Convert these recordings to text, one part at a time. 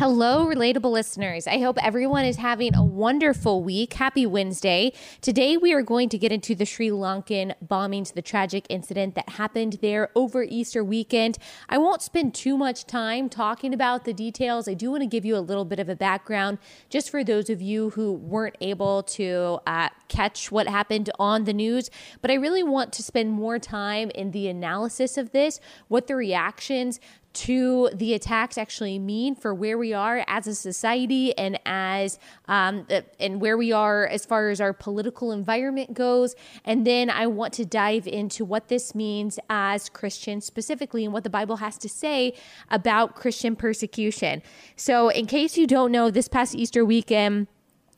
Hello, relatable listeners. I hope everyone is having a wonderful week. Happy Wednesday. Today, we are going to get into the Sri Lankan bombings, the tragic incident that happened there over Easter weekend. I won't spend too much time talking about the details. I do want to give you a little bit of a background just for those of you who weren't able to uh, catch what happened on the news. But I really want to spend more time in the analysis of this, what the reactions to the attacks actually mean for where we are as a society and as um, and where we are as far as our political environment goes. And then i want to dive into what this means as christians specifically and what the bible has to say about christian persecution. So in case you don't know this past easter weekend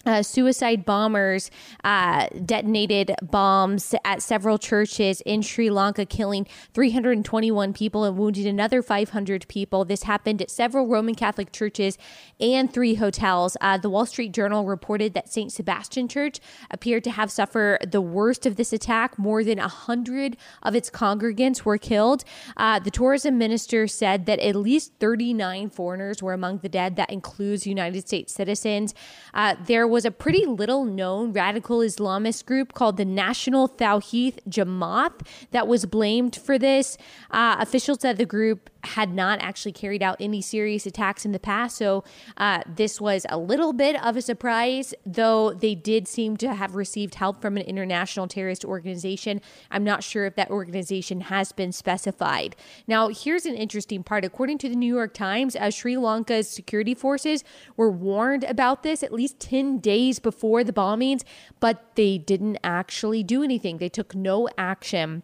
uh, suicide bombers uh, detonated bombs at several churches in Sri Lanka, killing 321 people and wounding another 500 people. This happened at several Roman Catholic churches and three hotels. Uh, the Wall Street Journal reported that St. Sebastian Church appeared to have suffered the worst of this attack. More than 100 of its congregants were killed. Uh, the tourism minister said that at least 39 foreigners were among the dead. That includes United States citizens. Uh, there was a pretty little known radical Islamist group called the National Tawhid Jamaat that was blamed for this. Uh, officials said the group had not actually carried out any serious attacks in the past. So uh, this was a little bit of a surprise, though they did seem to have received help from an international terrorist organization. I'm not sure if that organization has been specified. Now, here's an interesting part. According to the New York Times, uh, Sri Lanka's security forces were warned about this at least 10 days before the bombings, but they didn't actually do anything. They took no action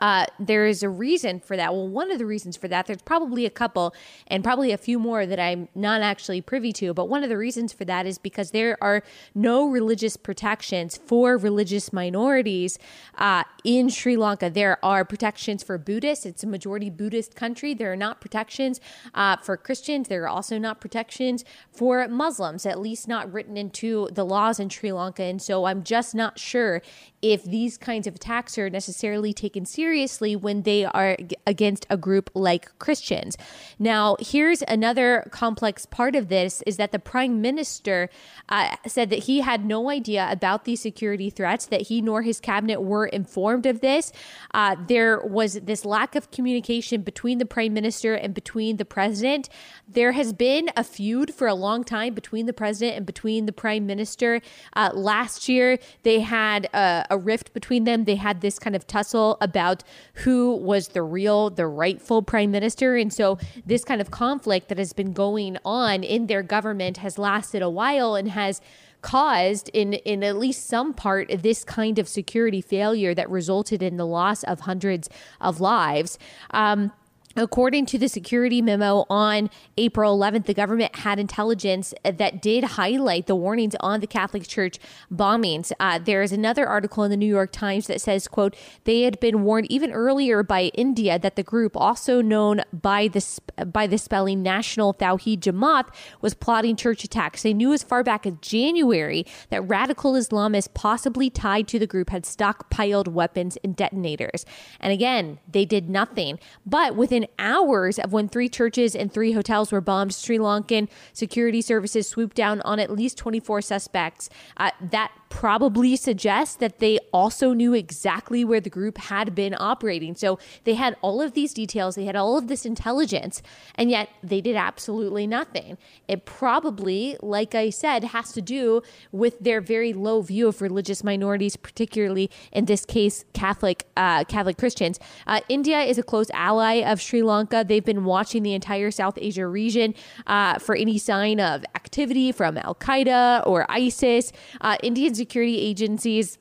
uh, there is a reason for that. Well, one of the reasons for that, there's probably a couple and probably a few more that I'm not actually privy to. But one of the reasons for that is because there are no religious protections for religious minorities uh, in Sri Lanka. There are protections for Buddhists, it's a majority Buddhist country. There are not protections uh, for Christians. There are also not protections for Muslims, at least not written into the laws in Sri Lanka. And so I'm just not sure if these kinds of attacks are necessarily taken seriously when they are against a group like Christians. Now, here's another complex part of this is that the prime minister uh, said that he had no idea about these security threats, that he nor his cabinet were informed of this. Uh, there was this lack of communication between the prime minister and between the president. There has been a feud for a long time between the president and between the prime minister. Uh, last year, they had a a rift between them. They had this kind of tussle about who was the real, the rightful prime minister. And so this kind of conflict that has been going on in their government has lasted a while and has caused in in at least some part this kind of security failure that resulted in the loss of hundreds of lives um, According to the security memo on April 11th, the government had intelligence that did highlight the warnings on the Catholic Church bombings. Uh, there is another article in the New York Times that says, "quote They had been warned even earlier by India that the group, also known by the by the spelling National Tawhid Jamaat, was plotting church attacks. They knew as far back as January that radical Islamists, possibly tied to the group, had stockpiled weapons and detonators. And again, they did nothing. But within hours of when three churches and three hotels were bombed, Sri Lankan security services swooped down on at least 24 suspects. Uh, that probably suggests that they also knew exactly where the group had been operating. So they had all of these details, they had all of this intelligence, and yet they did absolutely nothing. It probably, like I said, has to do with their very low view of religious minorities, particularly in this case, Catholic uh, Catholic Christians. Uh, India is a close ally of Sri Lanka. They've been watching the entire South Asia region uh, for any sign of activity from Al Qaeda or ISIS. Uh, Indian security agencies.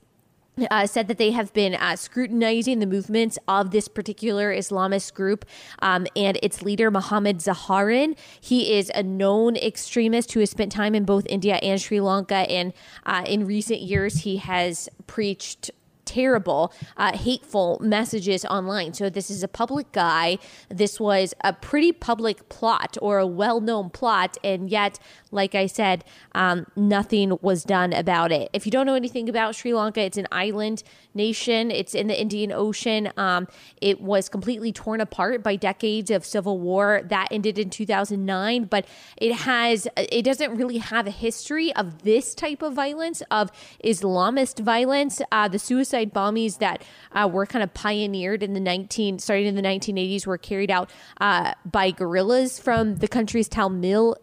Uh, said that they have been uh, scrutinizing the movements of this particular Islamist group um, and its leader, Mohammed Zahran. He is a known extremist who has spent time in both India and Sri Lanka. And uh, in recent years, he has preached terrible, uh, hateful messages online. So this is a public guy. This was a pretty public plot or a well known plot. And yet, like I said, um, nothing was done about it. If you don't know anything about Sri Lanka, it's an island nation, it's in the Indian Ocean. Um, it was completely torn apart by decades of civil war. That ended in 2009, but it has, it doesn't really have a history of this type of violence, of Islamist violence. Uh, the suicide bombings that uh, were kind of pioneered in the 19, starting in the 1980s, were carried out uh, by guerrillas from the country's Tamil,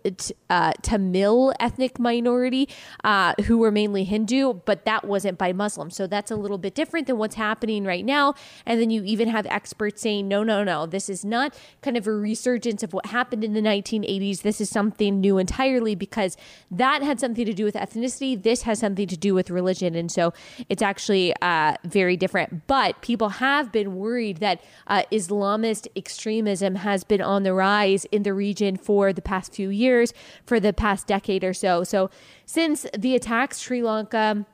uh, Tamil ethnic minority uh, who were mainly Hindu, but that wasn't by Muslims. So that's a little bit different than what's happening right now. And then you even have experts saying, no, no, no, this is not kind of a resurgence of what happened in the 1980s. This is something new entirely because that had something to do with ethnicity. This has something to do with religion. And so it's actually uh, very different. But people have been worried that uh, Islamist extremism has been on the rise in the region for the past few years, for the past decade or so. So since the attacks, Sri Lanka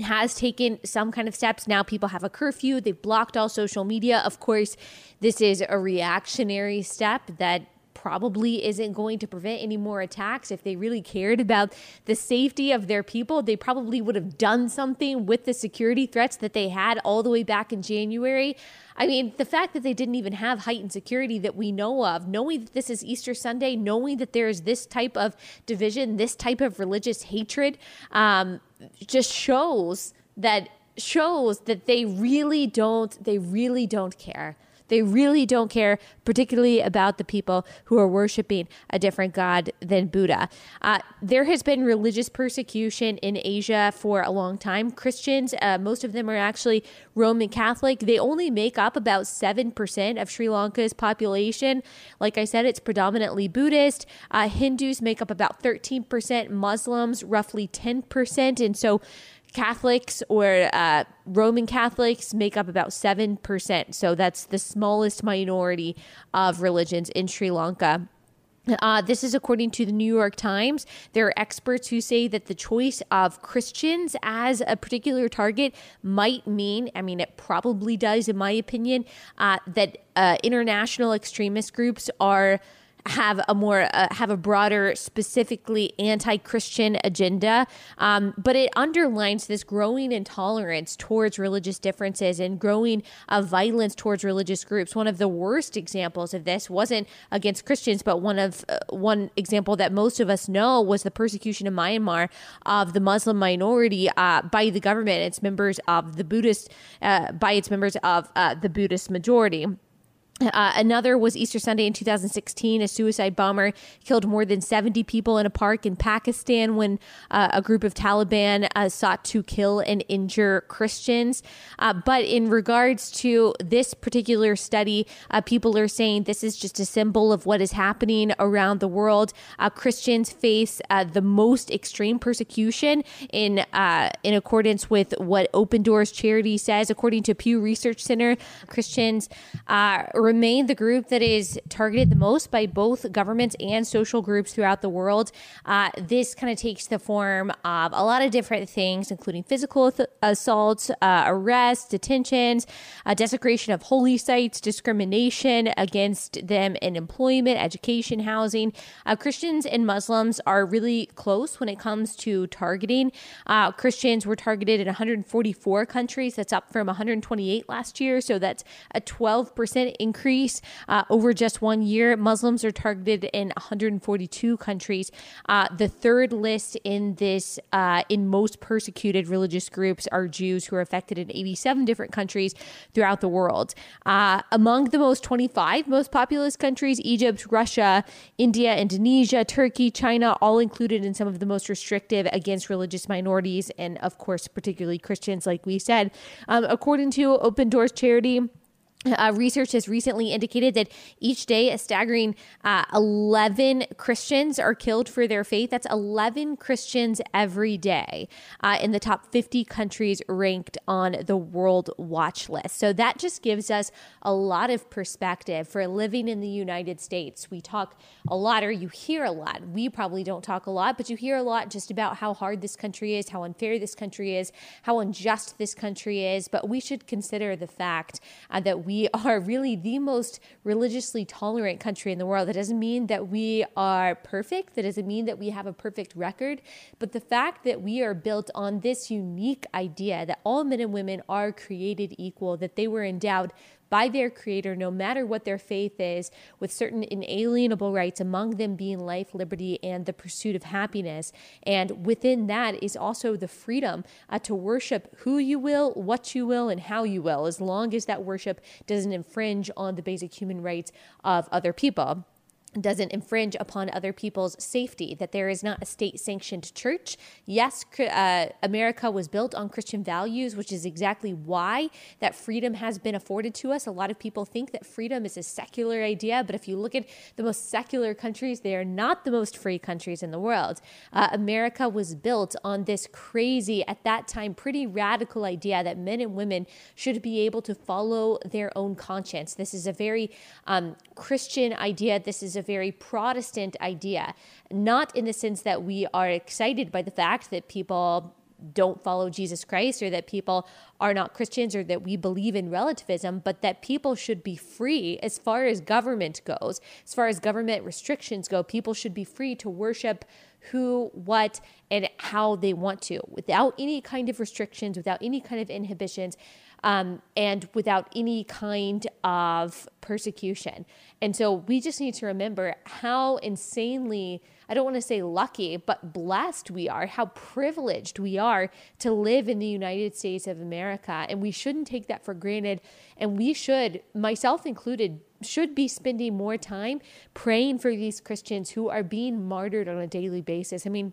has taken some kind of steps. Now people have a curfew. They've blocked all social media. Of course, this is a reactionary step that probably isn't going to prevent any more attacks. If they really cared about the safety of their people, they probably would have done something with the security threats that they had all the way back in January. I mean, the fact that they didn't even have heightened security that we know of, knowing that this is Easter Sunday, knowing that there is this type of division, this type of religious hatred, um, just shows that shows that they really don't they really don't care they really don't care, particularly about the people who are worshiping a different God than Buddha. Uh, there has been religious persecution in Asia for a long time. Christians, uh, most of them are actually Roman Catholic. They only make up about 7% of Sri Lanka's population. Like I said, it's predominantly Buddhist. Uh, Hindus make up about 13%, Muslims, roughly 10%. And so, Catholics or uh, Roman Catholics make up about 7%. So that's the smallest minority of religions in Sri Lanka. Uh, this is according to the New York Times. There are experts who say that the choice of Christians as a particular target might mean, I mean, it probably does, in my opinion, uh, that uh, international extremist groups are have a more uh, have a broader, specifically anti-Christian agenda. Um, but it underlines this growing intolerance towards religious differences and growing uh, violence towards religious groups. One of the worst examples of this wasn't against Christians, but one of uh, one example that most of us know was the persecution in Myanmar of the Muslim minority uh, by the government, its members of the Buddhist, uh, by its members of uh, the Buddhist majority. Uh, another was Easter Sunday in 2016. A suicide bomber killed more than 70 people in a park in Pakistan when uh, a group of Taliban uh, sought to kill and injure Christians. Uh, but in regards to this particular study, uh, people are saying this is just a symbol of what is happening around the world. Uh, Christians face the most extreme persecution in in accordance with what Open Doors charity says. According to Pew Research Center, Christians remain the group that is targeted the most by both governments and social groups throughout the world. Uh, this kind of takes the form of a lot of different things, including physical th- assaults, uh, arrests, detentions, uh, desecration of holy sites, discrimination against them in employment, education, housing. Uh, Christians and Muslims are really close when it comes to targeting. Uh, Christians were targeted in 144 countries. That's up from 128 last year. So that's a 12% increase increase uh, over just one year. Muslims are targeted in 142 countries. Uh, the third list in this, uh, in most persecuted religious groups, are Jews who are affected in 87 different countries throughout the world. Uh, among the most 25 most populous countries, Egypt, Russia, India, Indonesia, Turkey, China, all included in some of the most restrictive against religious minorities, and of course, particularly Christians, like we said. Um, according to Open Doors Charity, uh, research has recently indicated that each day a staggering uh, 11 Christians are killed for their faith. That's 11 Christians every day uh, in the top 50 countries ranked on the World Watch List. So that just gives us a lot of perspective for living in the United States. We talk a lot, or you hear a lot. We probably don't talk a lot, but you hear a lot just about how hard this country is, how unfair this country is, how unjust this country is. But we should consider the fact uh, that we are really the most religiously tolerant country in the world. That doesn't mean that we are perfect. That doesn't mean that we have a perfect record. But the fact that we are built on this unique idea that all men and women are created equal, that they were endowed by their creator, no matter what their faith is, with certain inalienable rights, among them being life, liberty, and the pursuit of happiness. And within that is also the freedom uh, to worship who you will, what you will, and how you will, as long as that worship doesn't infringe on the basic human rights of other people doesn't infringe upon other people's safety, that there is not a state sanctioned church. Yes, uh, America was built on Christian values, which is exactly why that freedom has been afforded to us. A lot of people think that freedom is a secular idea, but if you look at the most secular countries, they are not the most free countries in the world. Uh, America was built on this crazy, at that time, pretty radical idea that men and women should be able to follow their own conscience. This is a very um, Christian idea. This is a very Protestant idea, not in the sense that we are excited by the fact that people don't follow Jesus Christ or that people are not Christians or that we believe in relativism, but that people should be free as far as government goes, as far as government restrictions go. People should be free to worship who, what, and how they want to without any kind of restrictions, without any kind of inhibitions um, and without any kind of persecution. And so we just need to remember how insanely, I don't want to say lucky, but blessed we are, how privileged we are to live in the United States of America. And we shouldn't take that for granted. And we should, myself included, should be spending more time praying for these Christians who are being martyred on a daily basis. I mean,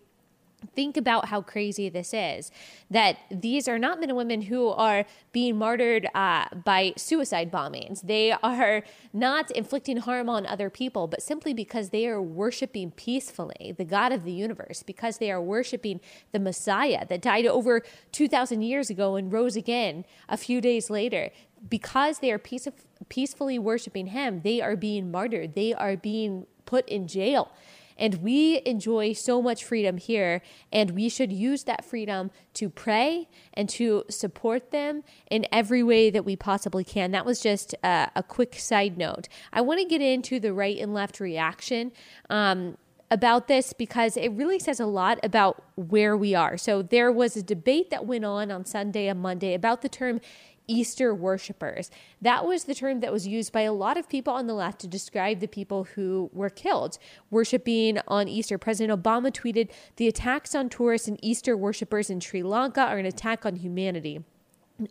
think about how crazy this is that these are not men and women who are being martyred uh, by suicide bombings. They are not inflicting harm on other people but simply because they are worshiping peacefully the god of the universe because they are worshiping the messiah that died over 2000 years ago and rose again a few days later. Because they are peace- peacefully worshiping him they are being martyred. They are being put in jail and we enjoy so much freedom here, and we should use that freedom to pray and to support them in every way that we possibly can. That was just a, a quick side note. I want to get into the right and left reaction. Um, about this because it really says a lot about where we are. So, there was a debate that went on on Sunday and Monday about the term Easter worshippers. That was the term that was used by a lot of people on the left to describe the people who were killed worshiping on Easter. President Obama tweeted The attacks on tourists and Easter worshippers in Sri Lanka are an attack on humanity.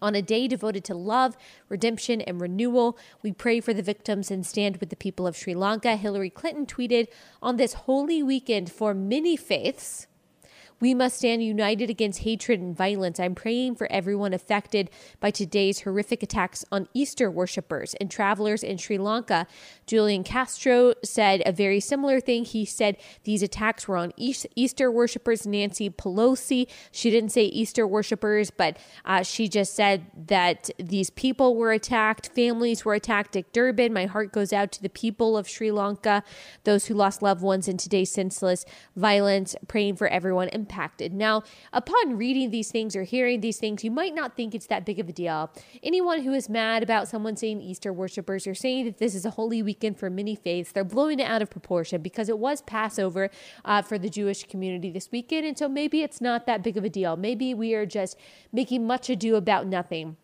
On a day devoted to love, redemption, and renewal, we pray for the victims and stand with the people of Sri Lanka. Hillary Clinton tweeted On this holy weekend for many faiths, we must stand united against hatred and violence. I'm praying for everyone affected by today's horrific attacks on Easter worshippers and travelers in Sri Lanka. Julian Castro said a very similar thing. He said these attacks were on Easter worshippers. Nancy Pelosi, she didn't say Easter worshippers, but uh, she just said that these people were attacked, families were attacked. Dick Durbin, my heart goes out to the people of Sri Lanka, those who lost loved ones in today's senseless violence, praying for everyone impacted impacted. Now, upon reading these things or hearing these things, you might not think it's that big of a deal. Anyone who is mad about someone saying Easter worshippers or saying that this is a holy weekend for many faiths, they're blowing it out of proportion because it was Passover uh, for the Jewish community this weekend. And so maybe it's not that big of a deal. Maybe we are just making much ado about nothing.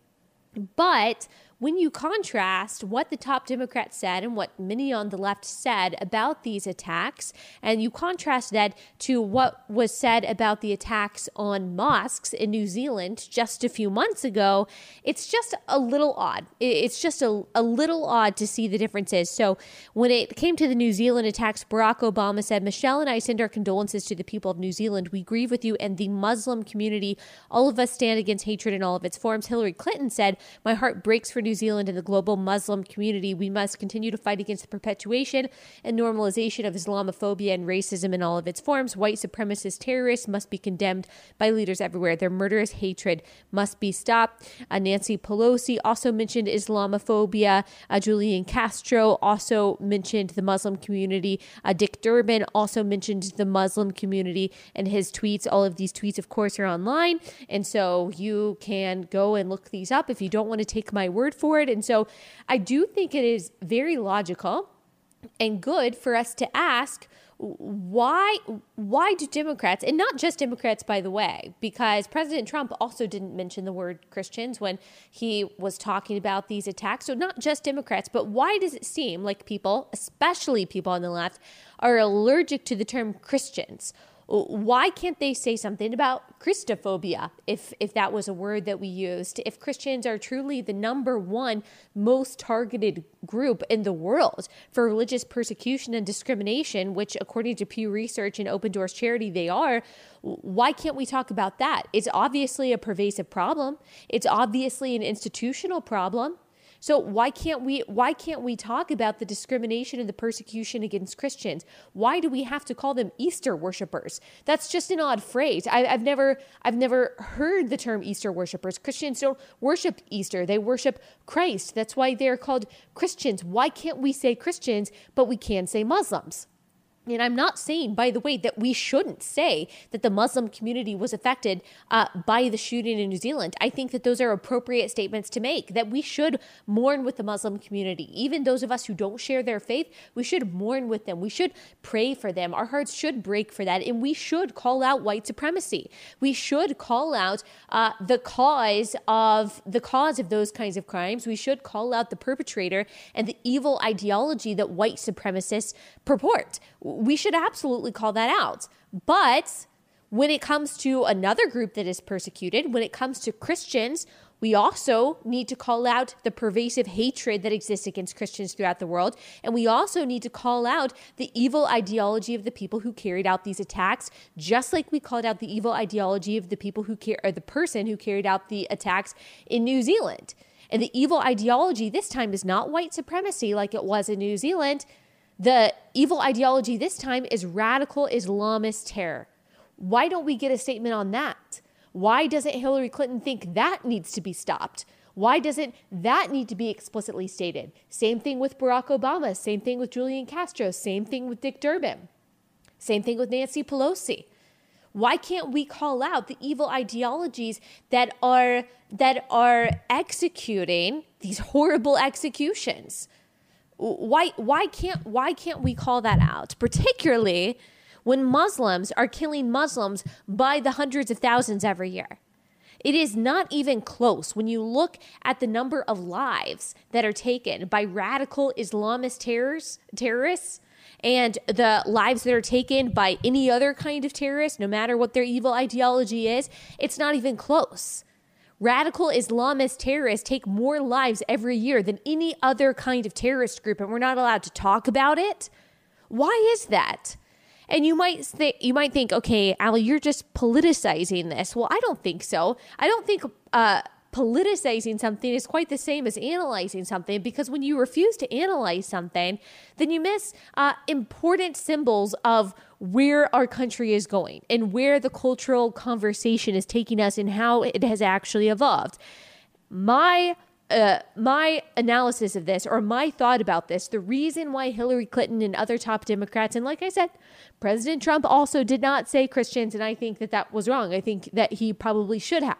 But when you contrast what the top Democrats said and what many on the left said about these attacks, and you contrast that to what was said about the attacks on mosques in New Zealand just a few months ago, it's just a little odd. It's just a, a little odd to see the differences. So, when it came to the New Zealand attacks, Barack Obama said, Michelle and I send our condolences to the people of New Zealand. We grieve with you and the Muslim community. All of us stand against hatred in all of its forms. Hillary Clinton said, My heart breaks for New New Zealand and the global Muslim community, we must continue to fight against the perpetuation and normalization of Islamophobia and racism in all of its forms. White supremacist terrorists must be condemned by leaders everywhere. Their murderous hatred must be stopped. Uh, Nancy Pelosi also mentioned Islamophobia. Uh, Julian Castro also mentioned the Muslim community. Uh, Dick Durbin also mentioned the Muslim community and his tweets. All of these tweets, of course, are online. And so you can go and look these up if you don't want to take my word for it. And so I do think it is very logical and good for us to ask why why do Democrats and not just Democrats by the way because President Trump also didn't mention the word Christians when he was talking about these attacks so not just Democrats but why does it seem like people especially people on the left are allergic to the term Christians why can't they say something about Christophobia if if that was a word that we used? If Christians are truly the number one most targeted group in the world for religious persecution and discrimination, which according to Pew Research and Open Doors Charity they are, why can't we talk about that? It's obviously a pervasive problem. It's obviously an institutional problem. So why can't we why can't we talk about the discrimination and the persecution against Christians? Why do we have to call them Easter worshippers? That's just an odd phrase. I, have never I've never heard the term Easter worshippers. Christians don't worship Easter; they worship Christ. That's why they're called Christians. Why can't we say Christians, but we can say Muslims? And I'm not saying, by the way, that we shouldn't say that the Muslim community was affected uh, by the shooting in New Zealand. I think that those are appropriate statements to make, that we should mourn with the Muslim community. Even those of us who don't share their faith, we should mourn with them. We should pray for them. Our hearts should break for that. And we should call out white supremacy. We should call out uh, the cause of the cause of those kinds of crimes. We should call out the perpetrator and the evil ideology that white supremacists purport we should absolutely call that out. But when it comes to another group that is persecuted, when it comes to Christians, we also need to call out the pervasive hatred that exists against Christians throughout the world. And we also need to call out the evil ideology of the people who carried out these attacks, just like we called out the evil ideology of the people who care or the person who carried out the attacks in New Zealand. And the evil ideology this time is not white supremacy like it was in New Zealand. The evil ideology this time is radical Islamist terror. Why don't we get a statement on that? Why doesn't Hillary Clinton think that needs to be stopped? Why doesn't that need to be explicitly stated? Same thing with Barack Obama, same thing with Julian Castro, same thing with Dick Durbin, same thing with Nancy Pelosi. Why can't we call out the evil ideologies that are that are executing these horrible executions? Why why can't why can't we call that out? Particularly when Muslims are killing Muslims by the hundreds of thousands every year. It is not even close when you look at the number of lives that are taken by radical Islamist terrors, terrorists and the lives that are taken by any other kind of terrorist, no matter what their evil ideology is. It's not even close. Radical Islamist terrorists take more lives every year than any other kind of terrorist group, and we're not allowed to talk about it. Why is that? And you might th- you might think, okay, Ali, you're just politicizing this. Well, I don't think so. I don't think uh, politicizing something is quite the same as analyzing something because when you refuse to analyze something, then you miss uh, important symbols of where our country is going and where the cultural conversation is taking us and how it has actually evolved. My uh, my analysis of this or my thought about this, the reason why Hillary Clinton and other top Democrats, and like I said, President Trump also did not say Christians, and I think that that was wrong. I think that he probably should have.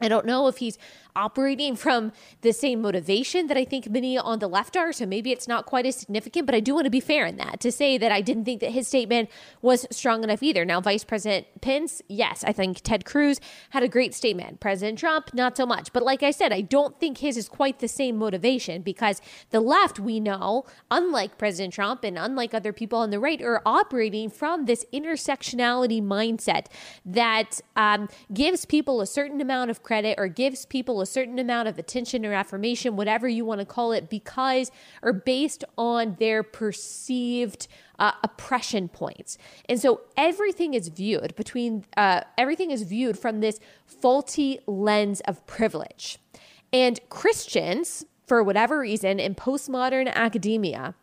I don't know if he's operating from the same motivation that I think many on the left are. So maybe it's not quite as significant, but I do want to be fair in that to say that I didn't think that his statement was strong enough either. Now, Vice President Pence, yes, I think Ted Cruz had a great statement. President Trump, not so much. But like I said, I don't think his is quite the same motivation because the left, we know, unlike President Trump and unlike other people on the right, are operating from this intersectionality mindset that um, gives people a certain amount of credit or gives people a certain amount of attention or affirmation, whatever you want to call it, because or based on their perceived uh, oppression points. And so everything is viewed between, uh, everything is viewed from this faulty lens of privilege. And Christians, for whatever reason, in postmodern academia,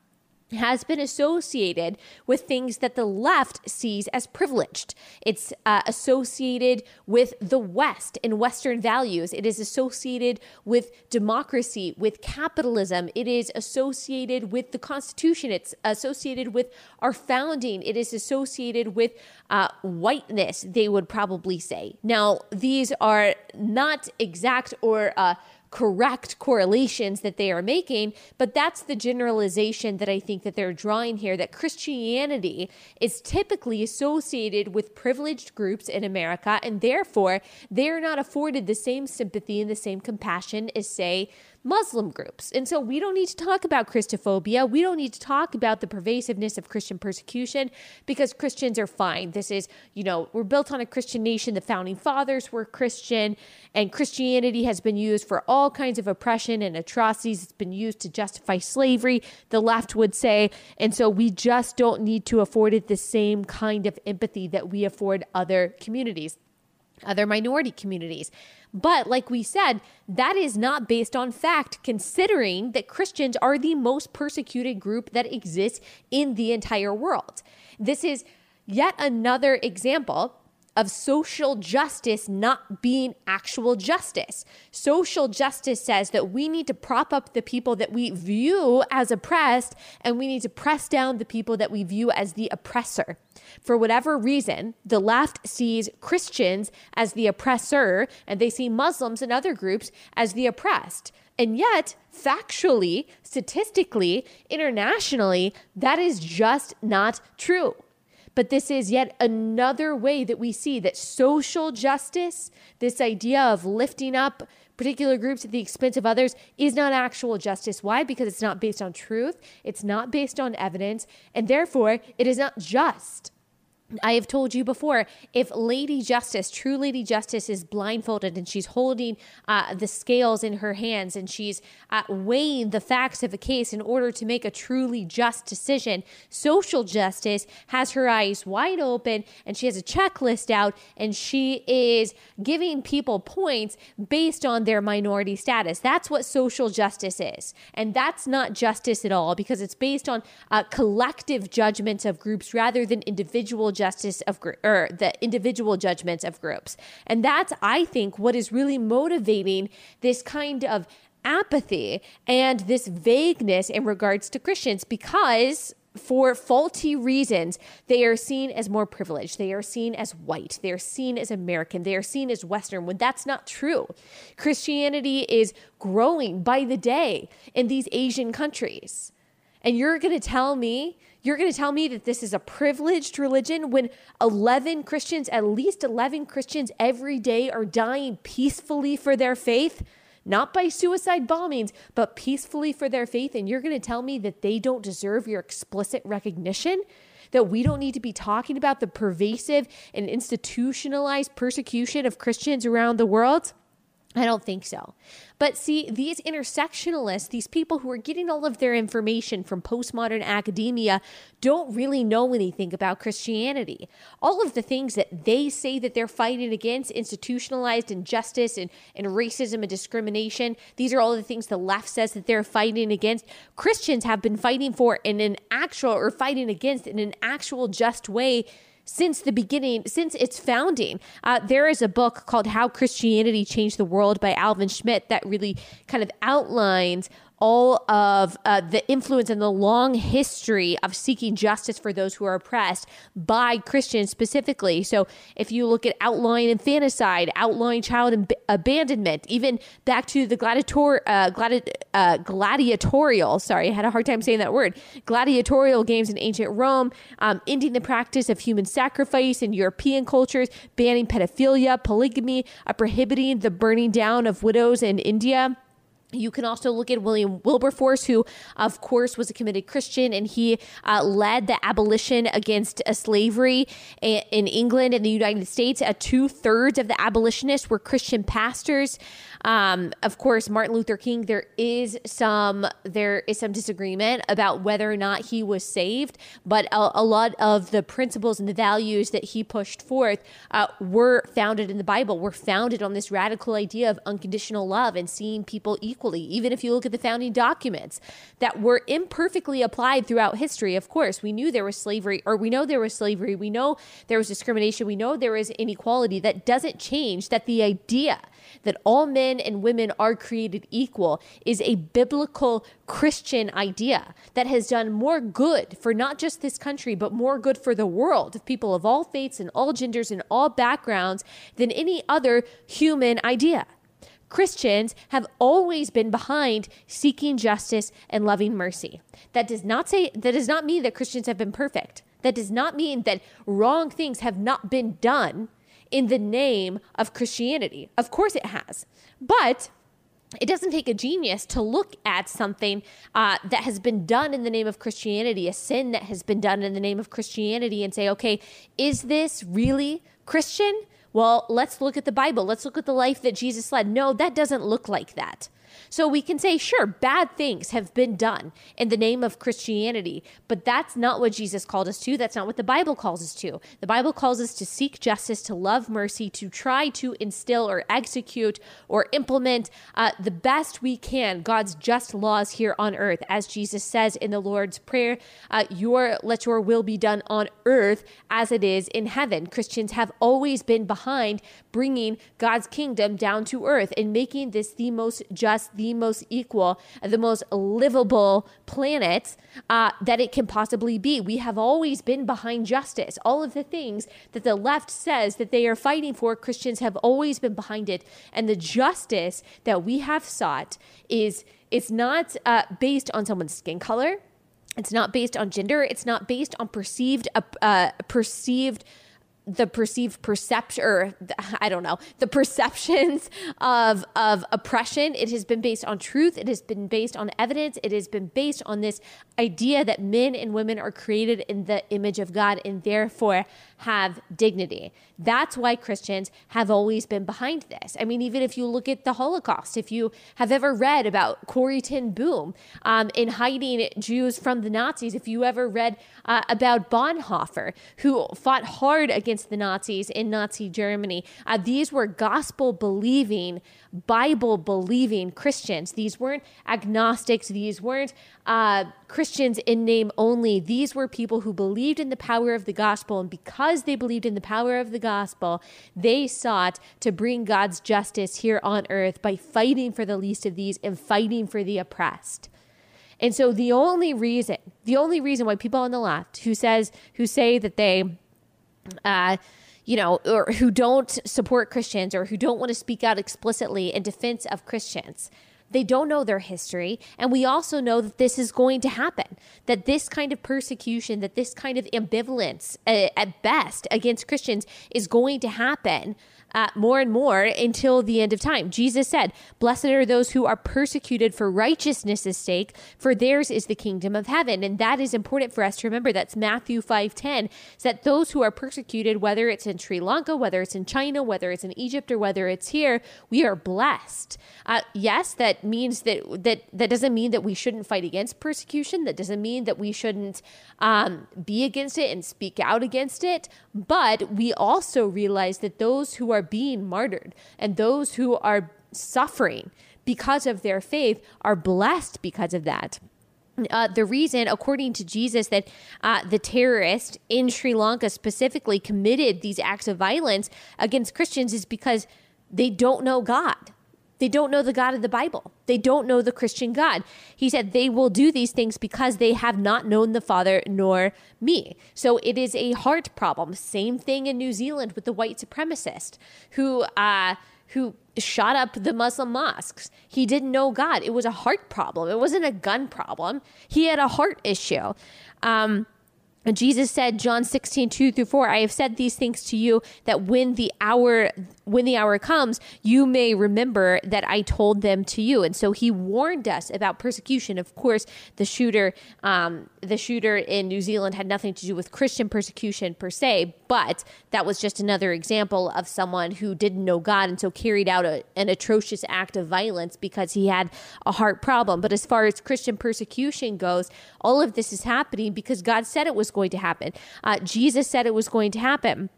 has been associated with things that the left sees as privileged. It's uh, associated with the West and Western values. It is associated with democracy, with capitalism. It is associated with the Constitution. It's associated with our founding. It is associated with uh, whiteness, they would probably say. Now, these are not exact or uh, correct correlations that they are making, but that's the generalization that I think that they're drawing here that Christianity is typically associated with privileged groups in America and therefore they're not afforded the same sympathy and the same compassion as say Muslim groups. And so we don't need to talk about Christophobia. We don't need to talk about the pervasiveness of Christian persecution because Christians are fine. This is, you know, we're built on a Christian nation. The founding fathers were Christian, and Christianity has been used for all kinds of oppression and atrocities. It's been used to justify slavery, the left would say. And so we just don't need to afford it the same kind of empathy that we afford other communities, other minority communities. But like we said, that is not based on fact, considering that Christians are the most persecuted group that exists in the entire world. This is yet another example of social justice not being actual justice. Social justice says that we need to prop up the people that we view as oppressed and we need to press down the people that we view as the oppressor. For whatever reason, the left sees Christians as the oppressor and they see Muslims and other groups as the oppressed. And yet, factually, statistically, internationally, that is just not true. But this is yet another way that we see that social justice, this idea of lifting up particular groups at the expense of others, is not actual justice. Why? Because it's not based on truth, it's not based on evidence, and therefore it is not just. I have told you before, if Lady Justice, true Lady Justice, is blindfolded and she's holding uh, the scales in her hands and she's uh, weighing the facts of a case in order to make a truly just decision, social justice has her eyes wide open and she has a checklist out and she is giving people points based on their minority status. That's what social justice is. And that's not justice at all because it's based on uh, collective judgments of groups rather than individual justice of or the individual judgments of groups. And that's I think what is really motivating this kind of apathy and this vagueness in regards to Christians because for faulty reasons, they are seen as more privileged. They are seen as white. They are seen as American. They are seen as Western when that's not true. Christianity is growing by the day in these Asian countries. And you're going to tell me you're going to tell me that this is a privileged religion when 11 Christians, at least 11 Christians every day, are dying peacefully for their faith? Not by suicide bombings, but peacefully for their faith. And you're going to tell me that they don't deserve your explicit recognition? That we don't need to be talking about the pervasive and institutionalized persecution of Christians around the world? I don't think so. But see, these intersectionalists, these people who are getting all of their information from postmodern academia, don't really know anything about Christianity. All of the things that they say that they're fighting against, institutionalized injustice and, and racism and discrimination, these are all the things the left says that they're fighting against. Christians have been fighting for in an actual or fighting against in an actual just way since the beginning, since its founding. Uh, there is a book called How Christianity Changed the World by Alvin Schmidt that really kind of outlines all of uh, the influence and the long history of seeking justice for those who are oppressed by Christians specifically. So, if you look at outlawing infanticide, outlawing child ab- abandonment, even back to the gladiator, uh, gladi- uh, gladiatorial, sorry, I had a hard time saying that word, gladiatorial games in ancient Rome, um, ending the practice of human sacrifice in European cultures, banning pedophilia, polygamy, uh, prohibiting the burning down of widows in India you can also look at William Wilberforce, who, of course, was a committed Christian, and he uh, led the abolition against uh, slavery in England and the United States. Uh, Two thirds of the abolitionists were Christian pastors. Um, of course, Martin Luther King, there is some there is some disagreement about whether or not he was saved, but a, a lot of the principles and the values that he pushed forth uh, were founded in the Bible, were founded on this radical idea of unconditional love and seeing people equally. Even if you look at the founding documents that were imperfectly applied throughout history, of course, we knew there was slavery, or we know there was slavery, we know there was discrimination, we know there is inequality. That doesn't change that the idea that all men and women are created equal is a biblical Christian idea that has done more good for not just this country, but more good for the world of people of all faiths and all genders and all backgrounds than any other human idea. Christians have always been behind seeking justice and loving mercy. That does not say that does not mean that Christians have been perfect. That does not mean that wrong things have not been done in the name of Christianity. Of course it has. But it doesn't take a genius to look at something uh, that has been done in the name of Christianity, a sin that has been done in the name of Christianity, and say, okay, is this really Christian? Well, let's look at the Bible. Let's look at the life that Jesus led. No, that doesn't look like that. So we can say, sure, bad things have been done in the name of Christianity, but that's not what Jesus called us to. That's not what the Bible calls us to. The Bible calls us to seek justice, to love mercy, to try to instill or execute or implement uh, the best we can God's just laws here on earth. As Jesus says in the Lord's Prayer, uh, your, let your will be done on earth as it is in heaven. Christians have always been behind bringing God's kingdom down to earth and making this the most just the most equal, the most livable planet uh, that it can possibly be. We have always been behind justice. All of the things that the left says that they are fighting for, Christians have always been behind it. And the justice that we have sought is it's not uh, based on someone's skin color. It's not based on gender. It's not based on perceived uh, uh perceived the perceived perception or i don't know the perceptions of of oppression. It has been based on truth. It has been based on evidence. It has been based on this idea that men and women are created in the image of god and therefore have dignity that's why christians have always been behind this i mean even if you look at the holocaust if you have ever read about corrie ten boom um, in hiding jews from the nazis if you ever read uh, about bonhoeffer who fought hard against against the Nazis in Nazi Germany. Uh, these were gospel believing, Bible believing Christians. These weren't agnostics. These weren't uh, Christians in name only. These were people who believed in the power of the gospel. And because they believed in the power of the gospel, they sought to bring God's justice here on earth by fighting for the least of these and fighting for the oppressed. And so the only reason, the only reason why people on the left who says who say that they uh, you know, or who don't support Christians or who don't want to speak out explicitly in defense of Christians. They don't know their history. And we also know that this is going to happen, that this kind of persecution, that this kind of ambivalence uh, at best against Christians is going to happen uh, more and more until the end of time. Jesus said, Blessed are those who are persecuted for righteousness' sake, for theirs is the kingdom of heaven. And that is important for us to remember. That's Matthew 5.10, is that those who are persecuted, whether it's in Sri Lanka, whether it's in China, whether it's in Egypt, or whether it's here, we are blessed. Uh, yes, that means that, that that doesn't mean that we shouldn't fight against persecution. That doesn't mean that we shouldn't um, be against it and speak out against it. But we also realize that those who are being martyred and those who are suffering because of their faith are blessed because of that. Uh, the reason, according to Jesus, that uh, the terrorists in Sri Lanka specifically committed these acts of violence against Christians is because they don't know God. They don't know the God of the Bible. They don't know the Christian God. He said they will do these things because they have not known the Father nor me. So it is a heart problem. Same thing in New Zealand with the white supremacist who uh, who shot up the Muslim mosques. He didn't know God. It was a heart problem. It wasn't a gun problem. He had a heart issue. Um, Jesus said, John 16, 2 through 4, I have said these things to you that when the hour when the hour comes, you may remember that I told them to you. And so he warned us about persecution. Of course, the shooter, um, the shooter in New Zealand had nothing to do with Christian persecution per se, But that was just another example of someone who didn't know God and so carried out a, an atrocious act of violence because he had a heart problem. But as far as Christian persecution goes, all of this is happening because God said it was going to happen. Uh, Jesus said it was going to happen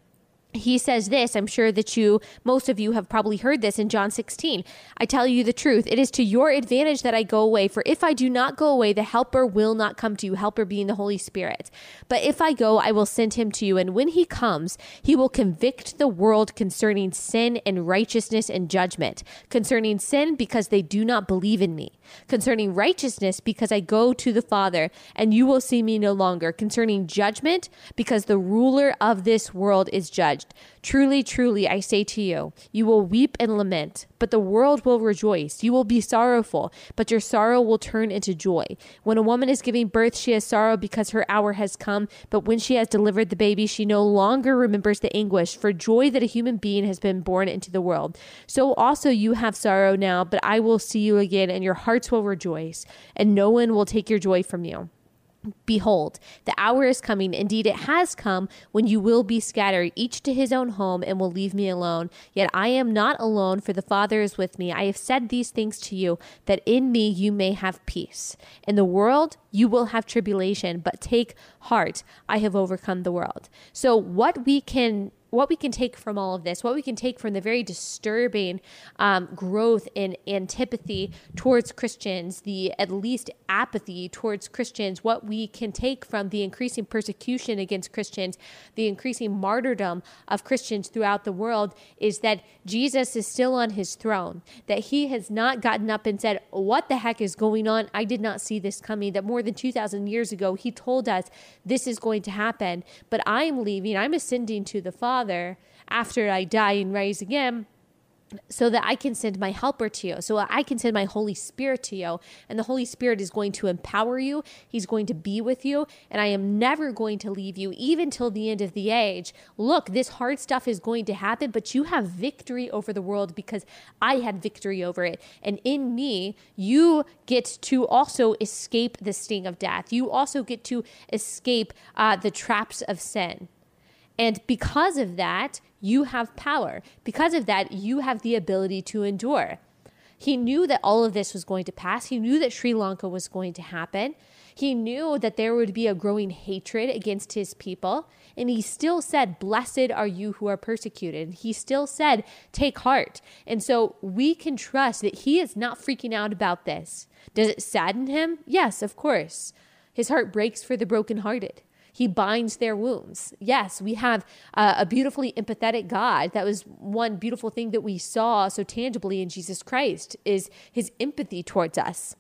he says this i'm sure that you most of you have probably heard this in john 16 i tell you the truth it is to your advantage that i go away for if i do not go away the helper will not come to you helper being the holy spirit. But if i go i will send him to you and when he comes he will convict the world concerning sin and righteousness and judgment concerning sin because they do not believe in me concerning righteousness because i go to the father and you will see me no longer concerning judgment because the ruler of this world is judged judged. Truly, truly, I say to you, you will weep and lament, but the world will rejoice. You will be sorrowful, but your sorrow will turn into joy. When a woman is giving birth, she has sorrow because her hour has come, but when she has delivered the baby, she no longer remembers the anguish for joy that a human being has been born into the world. So also you have sorrow now, but I will see you again, and your hearts will rejoice, and no one will take your joy from you. Behold, the hour is coming, indeed it has come, when you will be scattered, each to his own home, and will leave me alone. Yet I am not alone, for the Father is with me. I have said these things to you, that in me you may have peace. In the world you will have tribulation, but take heart, I have overcome the world. So, what we can what we can take from all of this, what we can take from the very disturbing um, growth in antipathy towards Christians, the at least apathy towards Christians, what we can take from the increasing persecution against Christians, the increasing martyrdom of Christians throughout the world, is that Jesus is still on his throne, that he has not gotten up and said, What the heck is going on? I did not see this coming, that more than 2,000 years ago, he told us this is going to happen, but I'm leaving, I'm ascending to the Father. Father after I die and rise again so that I can send my helper to you, so I can send my Holy Spirit to you. And the Holy Spirit is going to empower you, He's going to be with you, and I am never going to leave you, even till the end of the age. Look, this hard stuff is going to happen, but you have victory over the world because I had victory over it. And in me, you get to also escape the sting of death, you also get to escape uh, the traps of sin. And because of that, you have power. Because of that, you have the ability to endure. He knew that all of this was going to pass. He knew that Sri Lanka was going to happen. He knew that there would be a growing hatred against his people. And he still said, Blessed are you who are persecuted. He still said, Take heart. And so we can trust that he is not freaking out about this. Does it sadden him? Yes, of course. His heart breaks for the brokenhearted. He binds their wounds. Yes, we have uh, a beautifully empathetic God. That was one beautiful thing that we saw so tangibly in Jesus Christ is his empathy towards us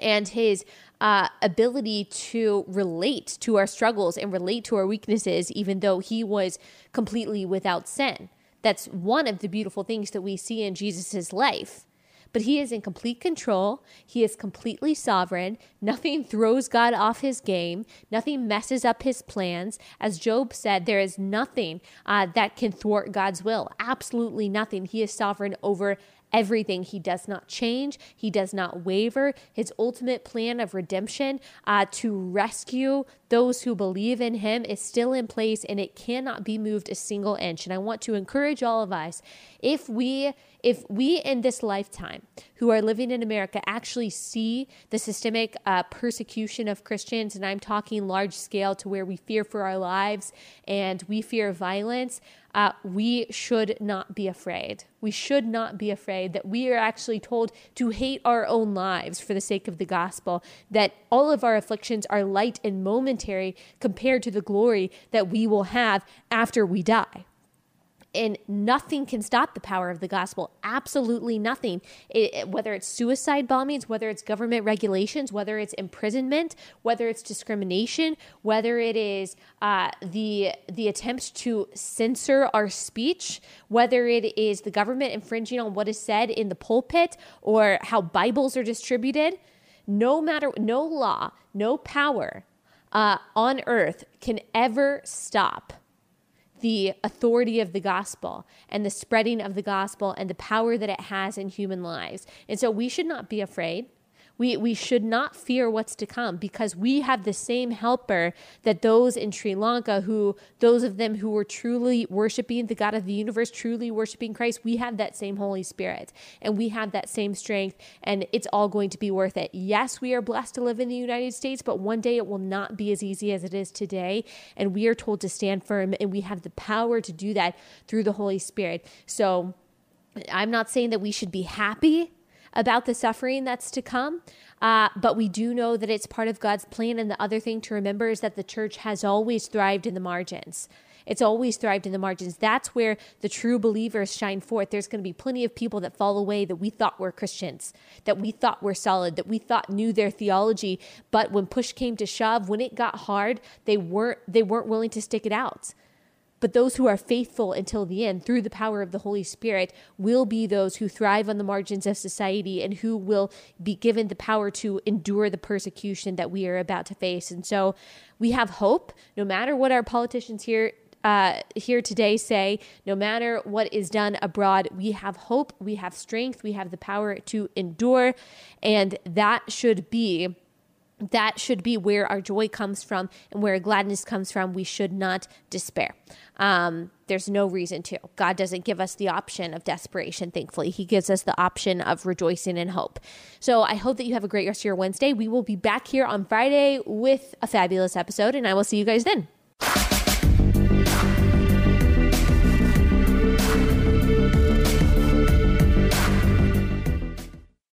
and his uh, ability to relate to our struggles and relate to our weaknesses, even though he was completely without sin. That's one of the beautiful things that we see in Jesus' life but he is in complete control. He is completely sovereign. Nothing throws God off his game. Nothing messes up his plans. As Job said, there is nothing uh, that can thwart God's will. Absolutely nothing. He is sovereign over everything. He does not change, he does not waver. His ultimate plan of redemption uh, to rescue those who believe in him is still in place and it cannot be moved a single inch. And I want to encourage all of us if we if we in this lifetime who are living in America actually see the systemic uh, persecution of Christians, and I'm talking large scale to where we fear for our lives and we fear violence, uh, we should not be afraid. We should not be afraid that we are actually told to hate our own lives for the sake of the gospel, that all of our afflictions are light and momentary compared to the glory that we will have after we die and nothing can stop the power of the gospel. Absolutely nothing. It, whether it's suicide bombings, whether it's government regulations, whether it's imprisonment, whether it's discrimination, whether it is uh, the the attempt to censor our speech, whether it is the government infringing on what is said in the pulpit or how Bibles are distributed. No matter, no law, no power uh, on earth can ever stop the authority of the gospel and the spreading of the gospel and the power that it has in human lives. And so we should not be afraid. We, we should not fear what's to come because we have the same helper that those in Sri Lanka, who those of them who were truly worshiping the God of the universe, truly worshiping Christ, we have that same Holy Spirit and we have that same strength, and it's all going to be worth it. Yes, we are blessed to live in the United States, but one day it will not be as easy as it is today. And we are told to stand firm, and we have the power to do that through the Holy Spirit. So I'm not saying that we should be happy about the suffering that's to come. Uh, but we do know that it's part of God's plan. And the other thing to remember is that the church has always thrived in the margins. It's always thrived in the margins. That's where the true believers shine forth. There's going to be plenty of people that fall away that we thought were Christians, that we thought were solid, that we thought knew their theology, but when push came to shove, when it got hard, they weren't they weren't willing to stick it out. But those who are faithful until the end through the power of the Holy Spirit will be those who thrive on the margins of society and who will be given the power to endure the persecution that we are about to face. And so we have hope no matter what our politicians here uh, here today say no matter what is done abroad, we have hope, we have strength, we have the power to endure, and that should be that should be where our joy comes from and where gladness comes from. We should not despair. Um, there's no reason to. God doesn't give us the option of desperation, thankfully. He gives us the option of rejoicing and hope. So I hope that you have a great rest of your Wednesday. We will be back here on Friday with a fabulous episode, and I will see you guys then.